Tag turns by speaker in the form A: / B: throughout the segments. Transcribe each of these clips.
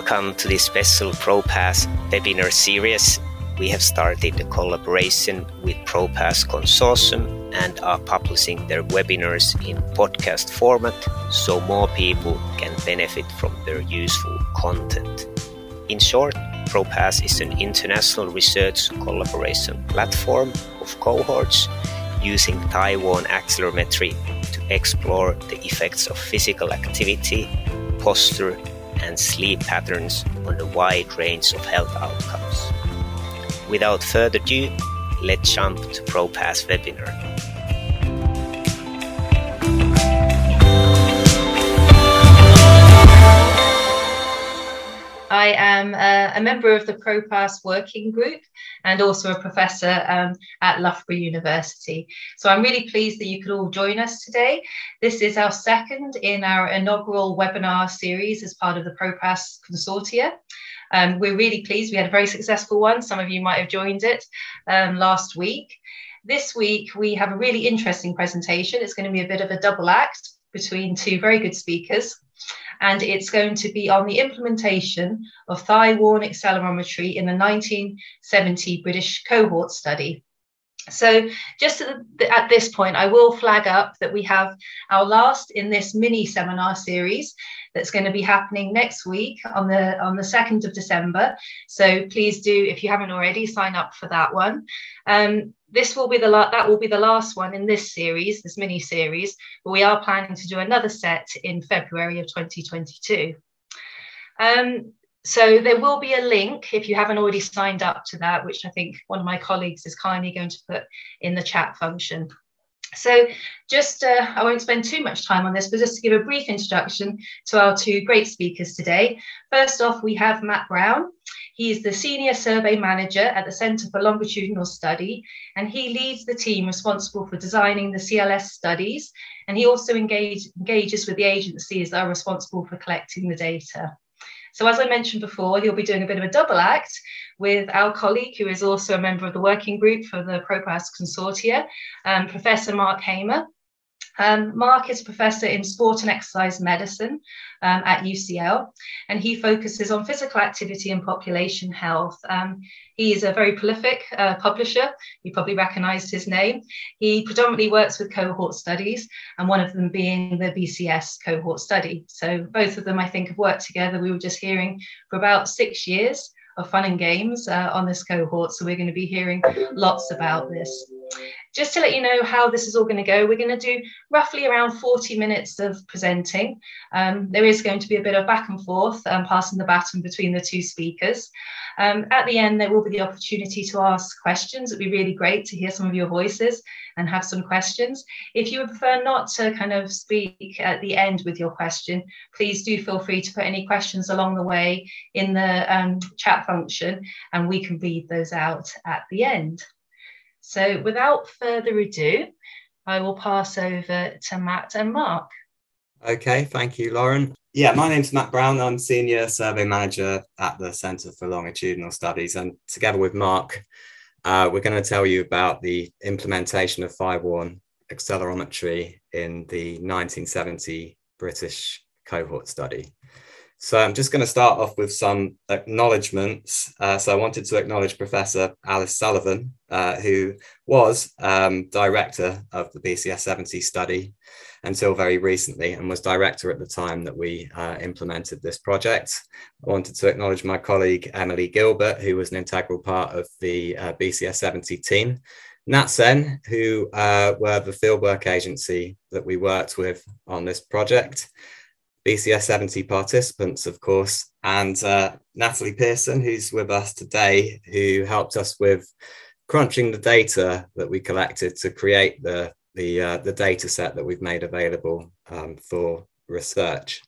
A: Welcome to this special ProPass webinar series. We have started a collaboration with ProPass Consortium and are publishing their webinars in podcast format so more people can benefit from their useful content. In short, ProPass is an international research collaboration platform of cohorts using thigh-worn accelerometry to explore the effects of physical activity, posture, and sleep patterns on a wide range of health outcomes. Without further ado, let's jump to ProPass webinar.
B: I am uh, a member of the ProPass working group and also a professor um, at Loughborough University. So I'm really pleased that you could all join us today. This is our second in our inaugural webinar series as part of the ProPass Consortia. Um, we're really pleased. We had a very successful one. Some of you might have joined it um, last week. This week, we have a really interesting presentation. It's going to be a bit of a double act between two very good speakers and it's going to be on the implementation of thigh-worn accelerometry in the 1970 British cohort study. So just at, the, at, this point, I will flag up that we have our last in this mini seminar series that's going to be happening next week on the on the 2nd of December. So please do, if you haven't already, sign up for that one. Um, this will be the la- that will be the last one in this series, this mini series. But we are planning to do another set in February of 2022. Um, so there will be a link if you haven't already signed up to that, which I think one of my colleagues is kindly going to put in the chat function. So just, uh, I won't spend too much time on this, but just to give a brief introduction to our two great speakers today. First off, we have Matt Brown. He is the Senior Survey Manager at the Centre for Longitudinal Study, and he leads the team responsible for designing the CLS studies, and he also engage, engages with the agencies that are responsible for collecting the data. So, as I mentioned before, he'll be doing a bit of a double act with our colleague, who is also a member of the working group for the ProPass Consortia, um, Professor Mark Hamer. Um, Mark is a professor in sport and exercise medicine um, at UCL, and he focuses on physical activity and population health. Um, he is a very prolific uh, publisher. You probably recognized his name. He predominantly works with cohort studies, and one of them being the BCS cohort study. So both of them, I think, have worked together. We were just hearing for about six years of fun and games uh, on this cohort. So we're going to be hearing lots about this. Just to let you know how this is all going to go, we're going to do roughly around 40 minutes of presenting. Um, there is going to be a bit of back and forth, um, passing the baton between the two speakers. Um, at the end, there will be the opportunity to ask questions. It'd be really great to hear some of your voices and have some questions. If you would prefer not to kind of speak at the end with your question, please do feel free to put any questions along the way in the um, chat function and we can read those out at the end. So without further ado, I will pass over to Matt and Mark.
C: Okay, thank you, Lauren. Yeah, my name's Matt Brown. I'm Senior Survey Manager at the Centre for Longitudinal Studies. And together with Mark, uh, we're going to tell you about the implementation of thigh-worn accelerometry in the 1970 British cohort study. So I'm just going to start off with some acknowledgements. Uh, so I wanted to acknowledge Professor Alice Sullivan, uh, who was um, director of the BCS 70 study until very recently and was director at the time that we uh, implemented this project. I wanted to acknowledge my colleague Emily Gilbert, who was an integral part of the uh, BCS 70 team. NatCen, who uh, were the fieldwork agency that we worked with on this project. BCS 70 participants, of course, and uh, Natalie Pearson, who's with us today, who helped us with crunching the data that we collected to create the the, uh, the data set that we've made available um, for research.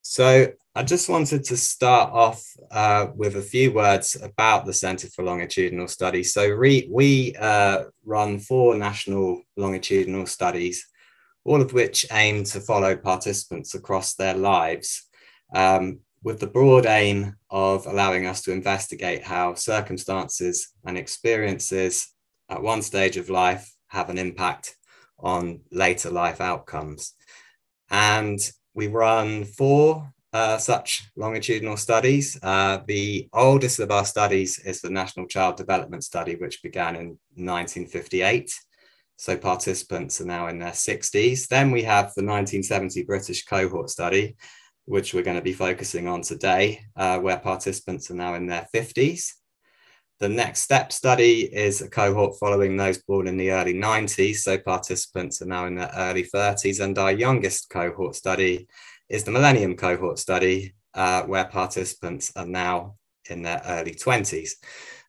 C: So I just wanted to start off uh, with a few words about the Centre for Longitudinal Studies. So re- we uh, run four national longitudinal studies all of which aim to follow participants across their lives um, with the broad aim of allowing us to investigate how circumstances and experiences at one stage of life have an impact on later life outcomes. And we run four uh, such longitudinal studies. Uh, the oldest of our studies is the National Child Development Study, which began in 1958. So participants are now in their 60s. Then we have the 1970 British cohort study, which we're going to be focusing on today, uh, where participants are now in their 50s. The next step study is a cohort following those born in the early 90s, so participants are now in their early 30s. And our youngest cohort study is the Millennium cohort study, uh, where participants are now in their early 20s.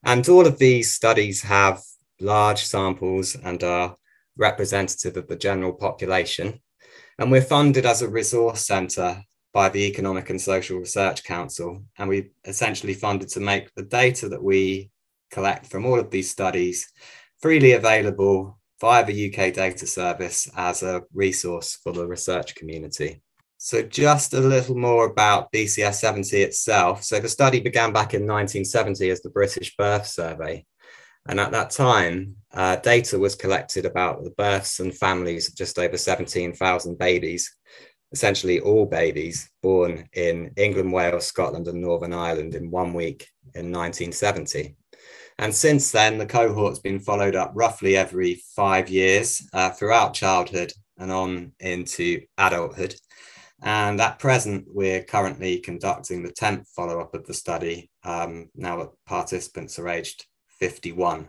C: And all of these studies have large samples and are representative of the general population. And we're funded as a resource centre by the Economic and Social Research Council. And we essentially funded to make the data that we collect from all of these studies freely available via the UK Data Service as a resource for the research community. So, just a little more about BCS 70 itself. So, the study began back in 1970 as the British Birth Survey. And at that time, uh, data was collected about the births and families of just over 17,000 babies, essentially all babies born in England, Wales, Scotland, and Northern Ireland in one week in 1970. And since then, the cohort's been followed up roughly every five years uh, throughout childhood and on into adulthood. And at present, we're currently conducting the 10th follow up of the study um, now that participants are aged 51.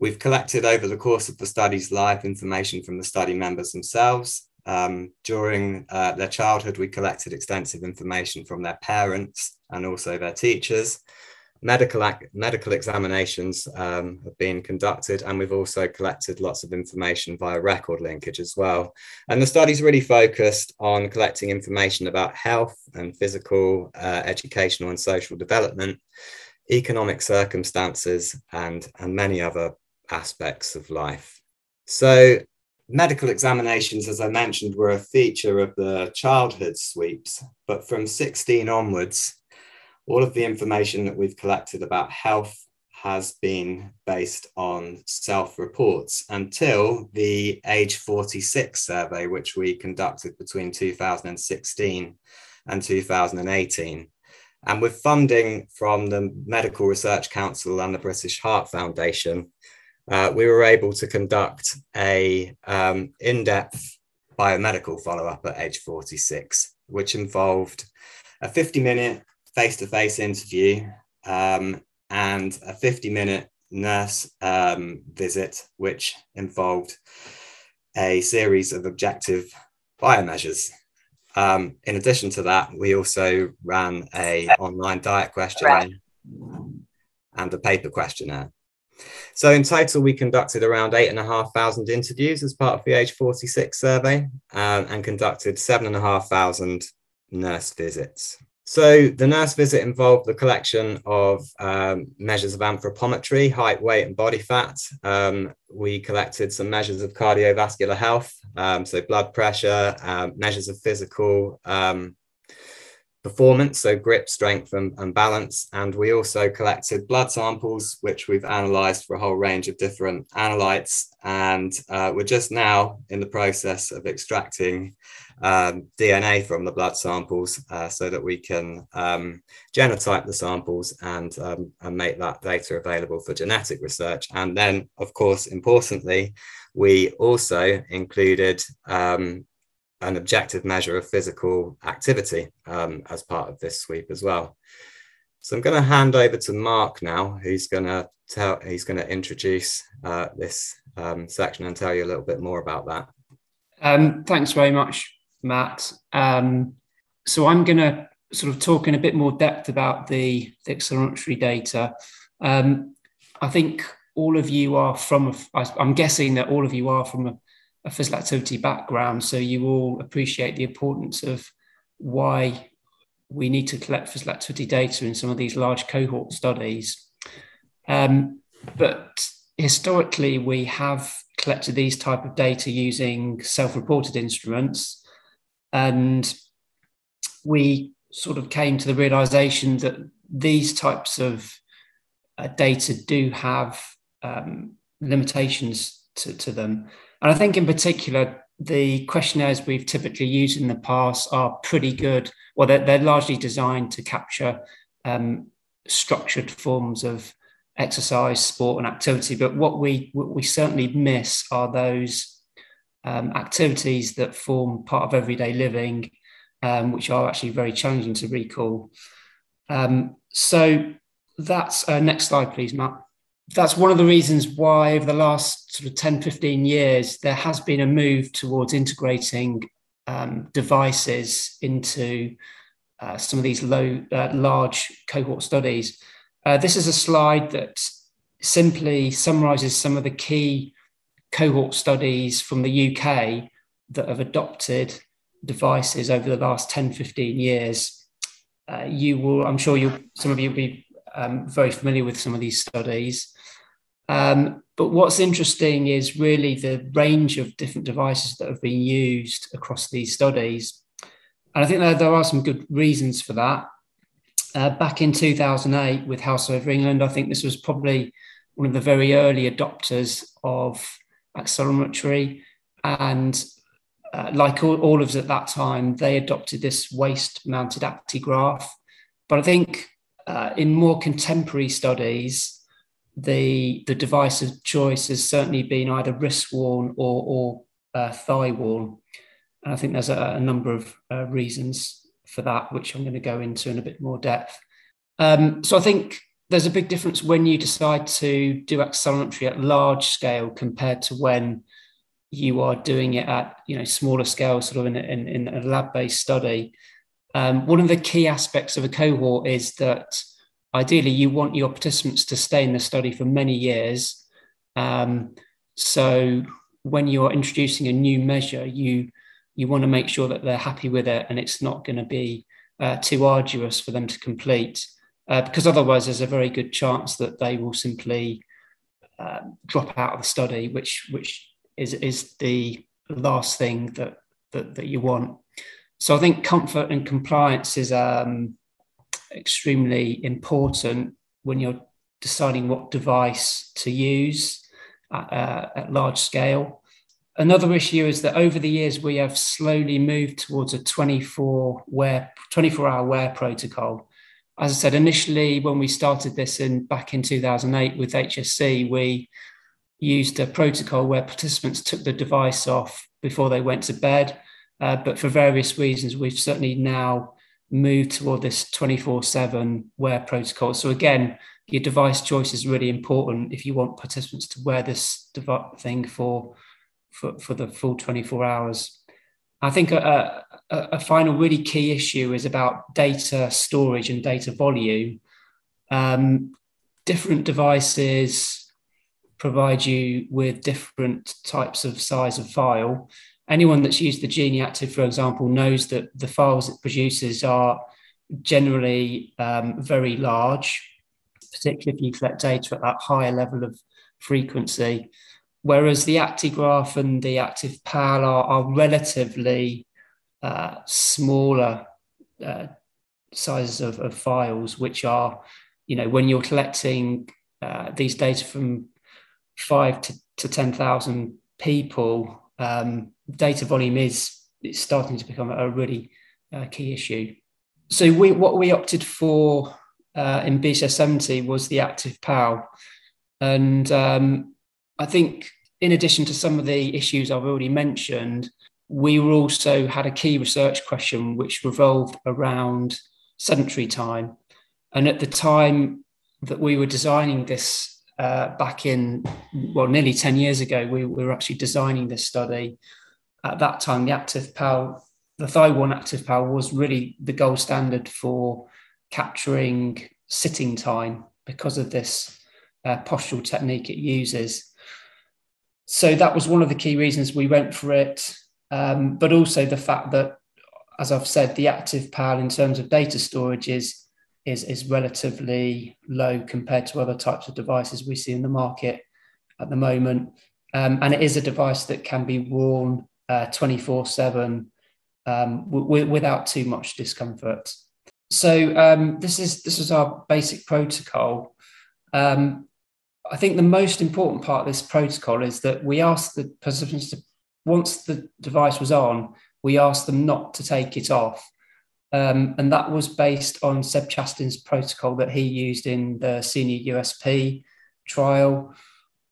C: We've collected over the course of the study's live information from the study members themselves. Um, during uh, their childhood, we collected extensive information from their parents and also their teachers medical medical examinations um, have been conducted and we've also collected lots of information via record linkage as well and the study's really focused on collecting information about health and physical uh, educational and social development economic circumstances and and many other aspects of life so medical examinations as i mentioned were a feature of the childhood sweeps but from 16 onwards all of the information that we've collected about health has been based on self reports until the age 46 survey, which we conducted between 2016 and 2018. And with funding from the Medical Research Council and the British Heart Foundation, uh, we were able to conduct a um, in-depth biomedical follow-up at age 46, which involved a 50 minute face to face interview um, and a 50 minute nurse um, visit, which involved a series of objective biomeasures. Um, in addition to that, we also ran a online diet questionnaire and a paper questionnaire. So in total, we conducted around eight and a half thousand interviews as part of the age 46 survey um, and conducted seven and a half thousand nurse visits. So the nurse visit involved the collection of um, measures of anthropometry, height, weight, and body fat. Um, we collected some measures of cardiovascular health, um, so blood pressure, um, measures of physical um, performance, so grip, strength, and, and, balance. And we also collected blood samples, which we've analysed for a whole range of different analytes. And uh, we're just now in the process of extracting um, DNA from the blood samples uh, so that we can um, genotype the samples and, um, and make that data available for genetic research. And then, of course, importantly, we also included um, an objective measure of physical activity um, as part of this sweep as well. So I'm going to hand over to Mark now, who's going to tell, he's going to introduce uh, this um, section and tell you a little bit more about that.
D: Um, thanks very much, Matt. Um, so I'm going to sort of talk in a bit more depth about the, the accelerometry data. Um, I think all of you are from, I'm guessing that all of you are from a, a physical activity background, so you all appreciate the importance of why we need to collect physical activity data in some of these large cohort studies. Um, but historically, we have collected these type of data using self-reported instruments and we sort of came to the realization that these types of uh, data do have um, limitations to, to them. And I think, in particular, the questionnaires we've typically used in the past are pretty good well, they're, they're largely designed to capture um, structured forms of exercise, sport, and activity. But what we what we certainly miss are those um, activities that form part of everyday living, um, which are actually very challenging to recall. Um, so that's uh, next slide, please, Matt. That's one of the reasons why over the last sort of 10, 15 years, there has been a move towards integrating um, devices into uh, some of these low, uh, large cohort studies. Uh, this is a slide that simply summarizes some of the key cohort studies from the UK that have adopted devices over the last 10, 15 years. Uh, you will, I'm sure you, some of you will be um, very familiar with some of these studies. Um, but what's interesting is really the range of different devices that have been used across these studies. And I think there, there are some good reasons for that. Uh, back in 2008 with Health Survey England, I think this was probably one of the very early adopters of accelerometry. And uh, like all, all, of us at that time, they adopted this waist mounted actigraph. But I think uh, in more contemporary studies, the, the device of choice has certainly been either wrist worn or, or uh, thigh worn. And I think there's a, a number of uh, reasons for that, which I'm going to go into in a bit more depth. Um, so I think there's a big difference when you decide to do accelerometry at large scale compared to when you are doing it at you know smaller scale, sort of in, in, in a lab-based study. Um, one of the key aspects of a cohort is that ideally you want your participants to stay in the study for many years. Um, so when you're introducing a new measure, you you want to make sure that they're happy with it and it's not going to be uh, too arduous for them to complete uh, because otherwise there's a very good chance that they will simply uh, drop out of the study which which is is the last thing that that, that you want so i think comfort and compliance is um, extremely important when you're deciding what device to use at, uh, at large scale Another issue is that over the years, we have slowly moved towards a 24 wear, 24 hour wear protocol. As I said, initially, when we started this in back in 2008 with HSE, we used a protocol where participants took the device off before they went to bed. Uh, but for various reasons, we've certainly now moved toward this 24 7 wear protocol. So, again, your device choice is really important if you want participants to wear this thing for for, for the full 24 hours. I think a, a, a, final really key issue is about data storage and data volume. Um, different devices provide you with different types of size of file. Anyone that's used the GENEActiv, for example, knows that the files it produces are generally um, very large, particularly if you collect data at that higher level of frequency. Whereas the Actigraph and the activPAL are, are relatively uh, smaller uh, sizes of, of, files, which are, you know, when you're collecting uh, these data from five to, to 10,000 people, um, data volume is it's starting to become a really uh, key issue. So we, what we opted for uh, in BCS 70 was the activPAL. And um, I think in addition to some of the issues I've already mentioned, we also had a key research question which revolved around sedentary time. And at the time that we were designing this uh, back in, well, nearly 10 years ago, we, we, were actually designing this study. At that time, the activPAL, the Thigh-worn activPAL was really the gold standard for capturing sitting time because of this uh, postural technique it uses so that was one of the key reasons we went for it. Um, but also the fact that, as I've said, the activPAL in terms of data storage is, is, is relatively low compared to other types of devices we see in the market at the moment. Um, and it is a device that can be worn uh, 24 7 um, w- without too much discomfort. So um, this is this is our basic protocol. Um, I think the most important part of this protocol is that we ask the participants to, once the device was on, we asked them not to take it off. Um, and that was based on Seb Chastin's protocol that he used in the senior USP trial.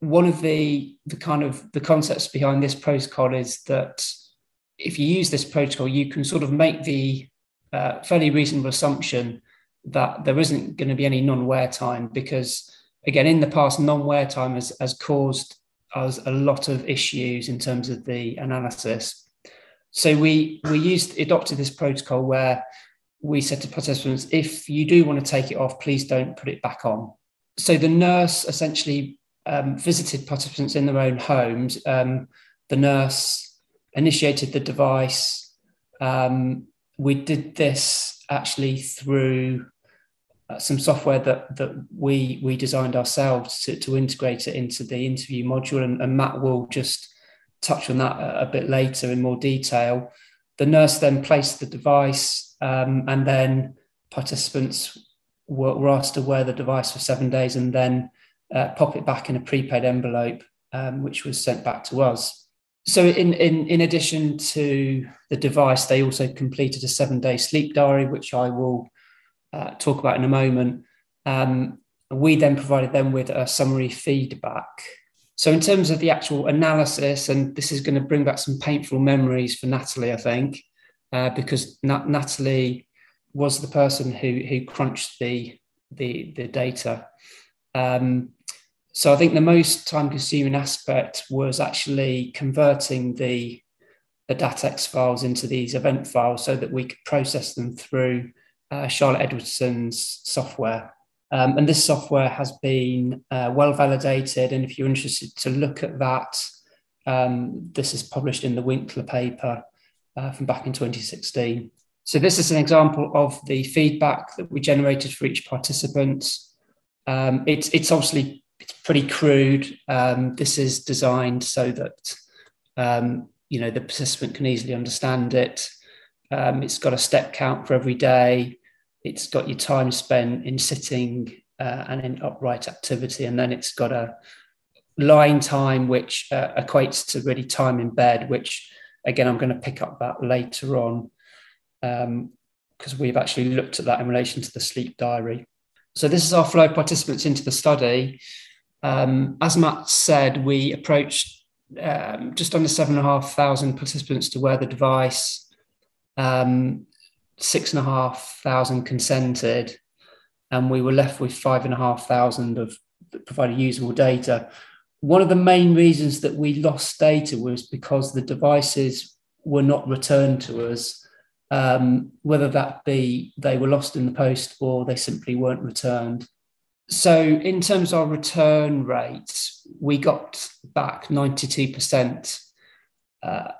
D: One of the, the kind of the concepts behind this protocol is that if you use this protocol, you can sort of make the uh, fairly reasonable assumption that there isn't going to be any non-wear time because again in the past non-wear time has, has caused us a lot of issues in terms of the analysis. So we we used adopted this protocol where we said to participants if you do want to take it off please don't put it back on. So the nurse essentially um, visited participants in their own homes. Um, the nurse initiated the device. Um, we did this actually through uh, some software that that we we designed ourselves to, to integrate it into the interview module. And, and Matt will just touch on that a, a, bit later in more detail. The nurse then placed the device um, and then participants were, were, asked to wear the device for seven days and then uh, pop it back in a prepaid envelope, um, which was sent back to us. So, in, in, in addition to the device, they also completed a seven day sleep diary, which I will uh, talk about in a moment. Um, we then provided them with a summary feedback. So, in terms of the actual analysis, and this is going to bring back some painful memories for Natalie, I think, uh, because Natalie was the person who who crunched the the, the data. Um, so, I think the most time-consuming aspect was actually converting the the DATX files into these event files so that we could process them through uh, Charlotte Edwardson's software. Um, and this software has been uh, well validated. And if you're interested to look at that, um, this is published in the Winkler paper uh, from back in 2016. So this is an example of the feedback that we generated for each participant. Um, it's, it's obviously it's pretty crude. Um, this is designed so that um, you know the participant can easily understand it. Um, it's got a step count for every day. It's got your time spent in sitting uh, and in upright activity, and then it's got a line time which uh, equates to really time in bed. Which again, I'm going to pick up that later on because um, we've actually looked at that in relation to the sleep diary. So this is our flow of participants into the study. Um, as Matt said, we approached um, just under seven and a half thousand participants to wear the device um, six and a half thousand consented, and we were left with five and a half thousand of provided usable data. One of the main reasons that we lost data was because the devices were not returned to us, um, whether that be they were lost in the post or they simply weren't returned. So, in terms of return rates, we got back 92% uh,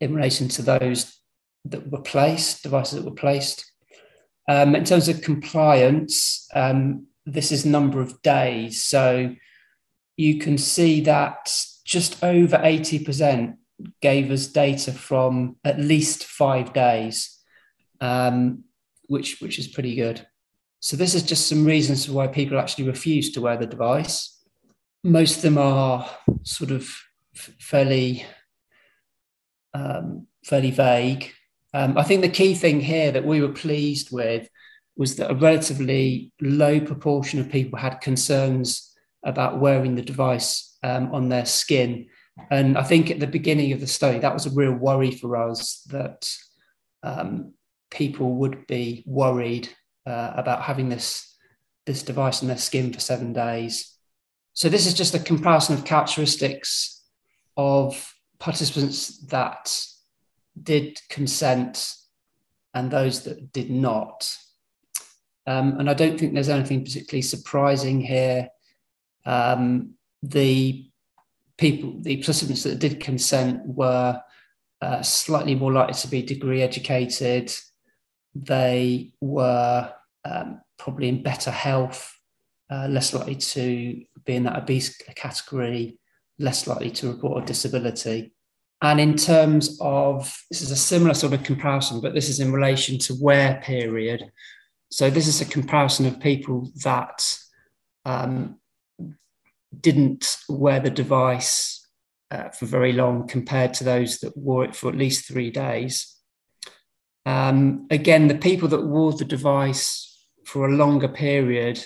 D: in relation to those that were placed, devices that were placed. Um, in terms of compliance, um, this is number of days. So you can see that just over 80% gave us data from at least five days, um, which, which is pretty good. So this is just some reasons why people actually refuse to wear the device. Most of them are sort of fairly um, fairly vague. Um, I think the key thing here that we were pleased with was that a relatively low proportion of people had concerns about wearing the device um, on their skin. And I think at the beginning of the study, that was a real worry for us that um, people would be worried uh, about having this, this device in their skin for seven days. So, this is just a comparison of characteristics of participants that did consent and those that did not. Um, and I don't think there's anything particularly surprising here. Um, the people, the participants that did consent were uh, slightly more likely to be degree educated. They were um, probably in better health, uh, less likely to be in that obese category, less likely to report a disability. And in terms of, this is a similar sort of comparison, but this is in relation to wear period. So this is a comparison of people that um, didn't wear the device uh, for very long compared to those that wore it for at least three days. Um, again, the people that wore the device for a longer period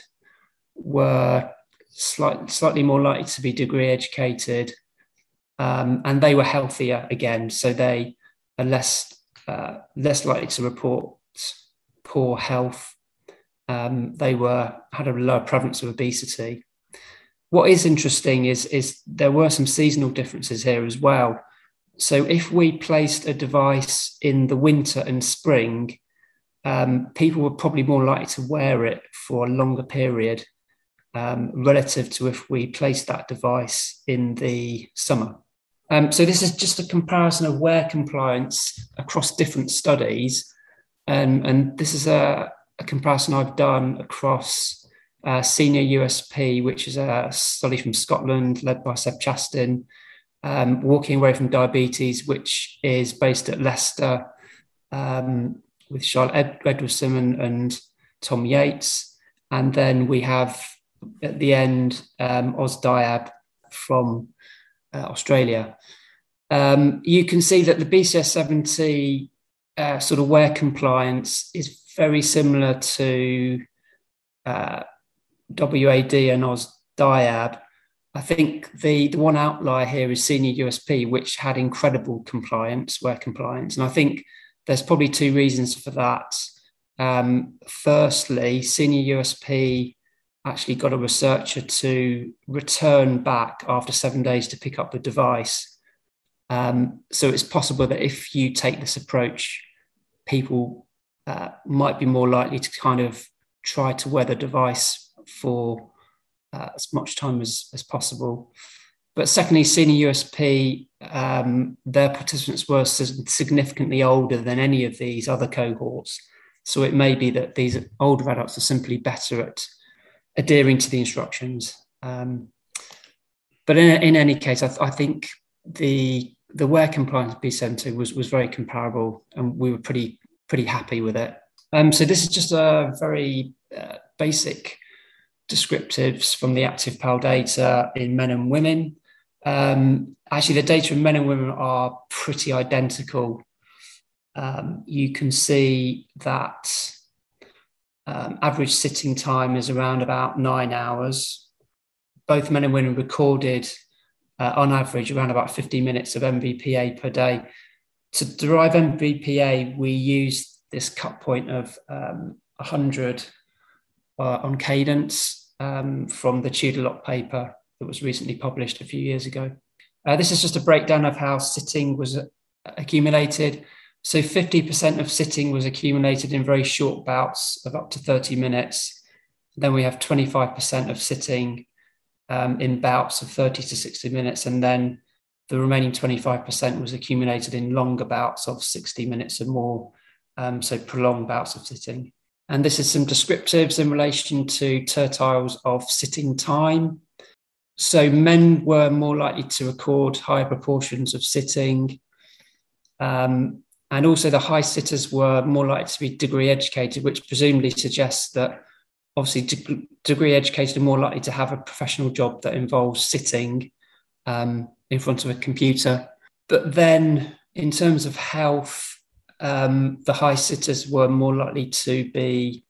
D: were slight, slightly more likely to be degree educated, um, and they were healthier again, so they are less uh, less likely to report poor health. Um, they were had a lower prevalence of obesity. What is interesting is is there were some seasonal differences here as well. So if we placed a device in the winter and spring, um, people were probably more likely to wear it for a longer period um, relative to if we placed that device in the summer. Um, so this is just a comparison of wear compliance across different studies. Um, and this is a, a, comparison I've done across uh, Senior USP, which is a study from Scotland led by Seb Chastin, um, Walking Away from Diabetes, which is based at Leicester um, with Charlotte Ed- Edwardson and, and, Tom Yates. And then we have at the end um, AusDiab from uh, Australia. Um, you can see that the BCS70 uh, sort of wear compliance is very similar to uh, WAD and AusDiab. I think the, the one outlier here is Senior USP, which had incredible compliance, wear compliance. And I think there's probably two reasons for that. Um, firstly, Senior USP actually got a researcher to return back after seven days to pick up the device. Um, so it's possible that if you take this approach, people uh, might be more likely to kind of try to wear the device for uh, as much time as, as possible. But secondly, senior USP, um, their participants were significantly older than any of these other cohorts. So it may be that these older adults are simply better at adhering to the instructions. Um, but in, in any case, I, th- I, think the the wear compliance B Center was was very comparable, and we were pretty pretty happy with it. Um, so this is just a very uh, basic descriptives from the activPAL data in men and women. Um, actually, the data in men and women are pretty identical. Um, you can see that um, average sitting time is around about nine hours. Both men and women recorded, uh, on average, around about 50 minutes of MVPA per day. To derive MVPA, we use this cut point of um, 100 uh, on cadence um, from the Tudor-Locke paper that was recently published a few years ago. Uh, this is just a breakdown of how sitting was uh, accumulated. So 50% of sitting was accumulated in very short bouts of up to 30 minutes. Then we have 25% of sitting um, in bouts of 30 to 60 minutes. And then the remaining 25% was accumulated in longer bouts of 60 minutes or more. Um, so prolonged bouts of sitting. And this is some descriptives in relation to tertiles of sitting time. So men were more likely to record higher proportions of sitting. Um, and also, the high sitters were more likely to be degree educated, which presumably suggests that obviously de- degree educated are more likely to have a professional job that involves sitting um, in front of a computer. But then, in terms of health, um, the high sitters were more likely to be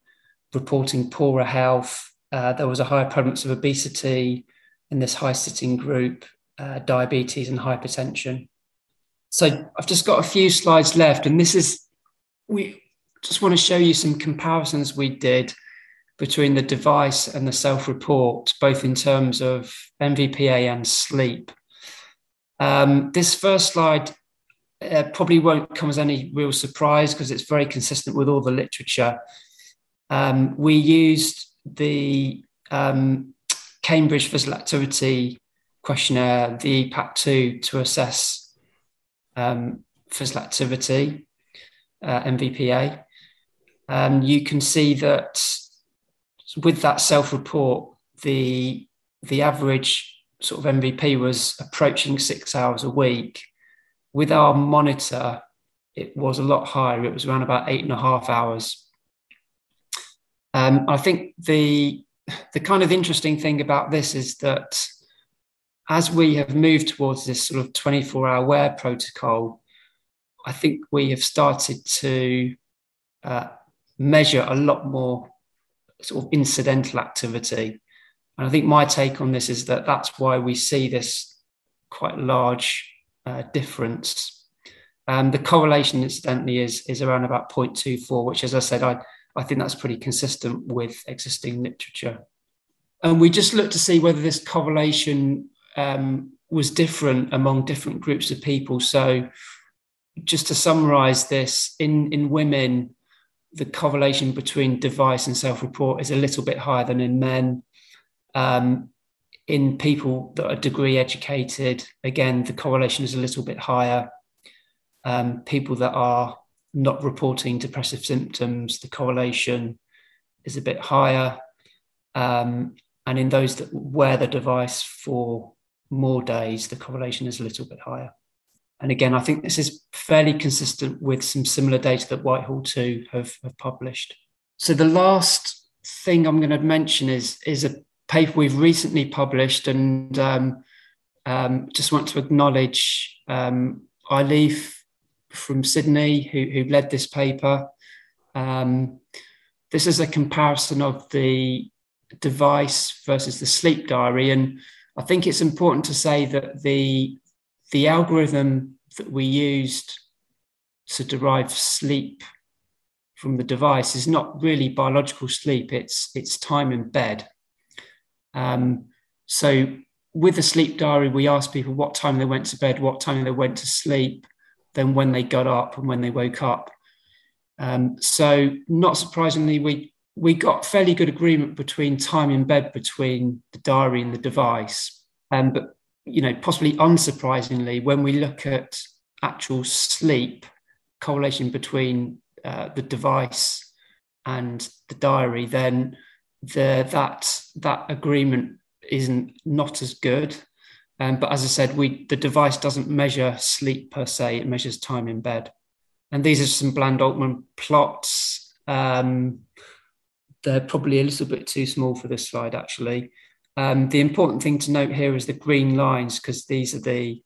D: reporting poorer health. Uh, there was a higher prevalence of obesity in this high sitting group, uh, diabetes, and hypertension. So I've just got a few slides left, and this is we just want to show you some comparisons we did between the device and the self-report, both in terms of MVPA and sleep. Um, this first slide uh, probably won't come as any real surprise because it's very consistent with all the literature. Um, we used the um, Cambridge Physical Activity Questionnaire, the EPAQ2, to assess um, physical activity, uh, MVPA. Um, you can see that with that self-report, the the average sort of MVP was approaching six hours a week. With our monitor, it was a lot higher. It was around about eight and a half hours. Um, I think the the kind of interesting thing about this is that as we have moved towards this sort of 24 hour wear protocol, I think we have started to uh, measure a lot more sort of incidental activity. And I think my take on this is that that's why we see this quite large uh, difference. Um, the correlation, incidentally, is, is around about 0.24, which, as I said, I, I think that's pretty consistent with existing literature. And we just looked to see whether this correlation um, was different among different groups of people. So, just to summarize this, in, in women, the correlation between device and self report is a little bit higher than in men. Um, in people that are degree educated, again, the correlation is a little bit higher. Um, people that are not reporting depressive symptoms, the correlation is a bit higher. Um, and in those that wear the device for more days, the correlation is a little bit higher. And again, I think this is fairly consistent with some similar data that Whitehall 2 have, have published. So the last thing I'm going to mention is, is a paper we've recently published and um, um, just want to acknowledge um, from Sydney who, who led this paper. Um, this is a comparison of the device versus the sleep diary. And I think it's important to say that the the algorithm that we used to derive sleep from the device is not really biological sleep, it's, it's time in bed. Um, so, with the sleep diary, we asked people what time they went to bed, what time they went to sleep, then when they got up and when they woke up. Um, so, not surprisingly, we we got fairly good agreement between time in bed between the diary and the device. Um, but you know, possibly unsurprisingly, when we look at actual sleep correlation between uh, the device and the diary, then the, that that agreement isn't not as good. Um, but as I said, we the device doesn't measure sleep per se; it measures time in bed. And these are some Bland Altman plots. Um, they're probably a little bit too small for this slide, actually. Um, the important thing to note here is the green lines, because these are the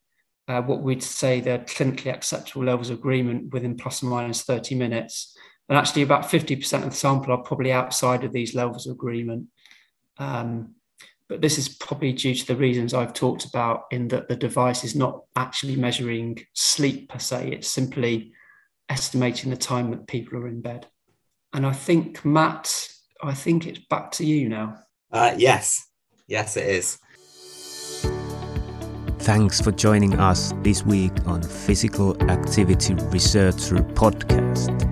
D: uh, what we'd say the clinically acceptable levels of agreement within plus or minus 30 minutes. And actually, about 50% of the sample are probably outside of these levels of agreement. Um, but this is probably due to the reasons I've talked about, in that the device is not actually measuring sleep per se, it's simply estimating the time that people are in bed. And I think, Matt, I think it's back to you now.
C: Uh, yes, Yes, it is.
A: Thanks for joining us this week on Physical Activity Researcher podcast.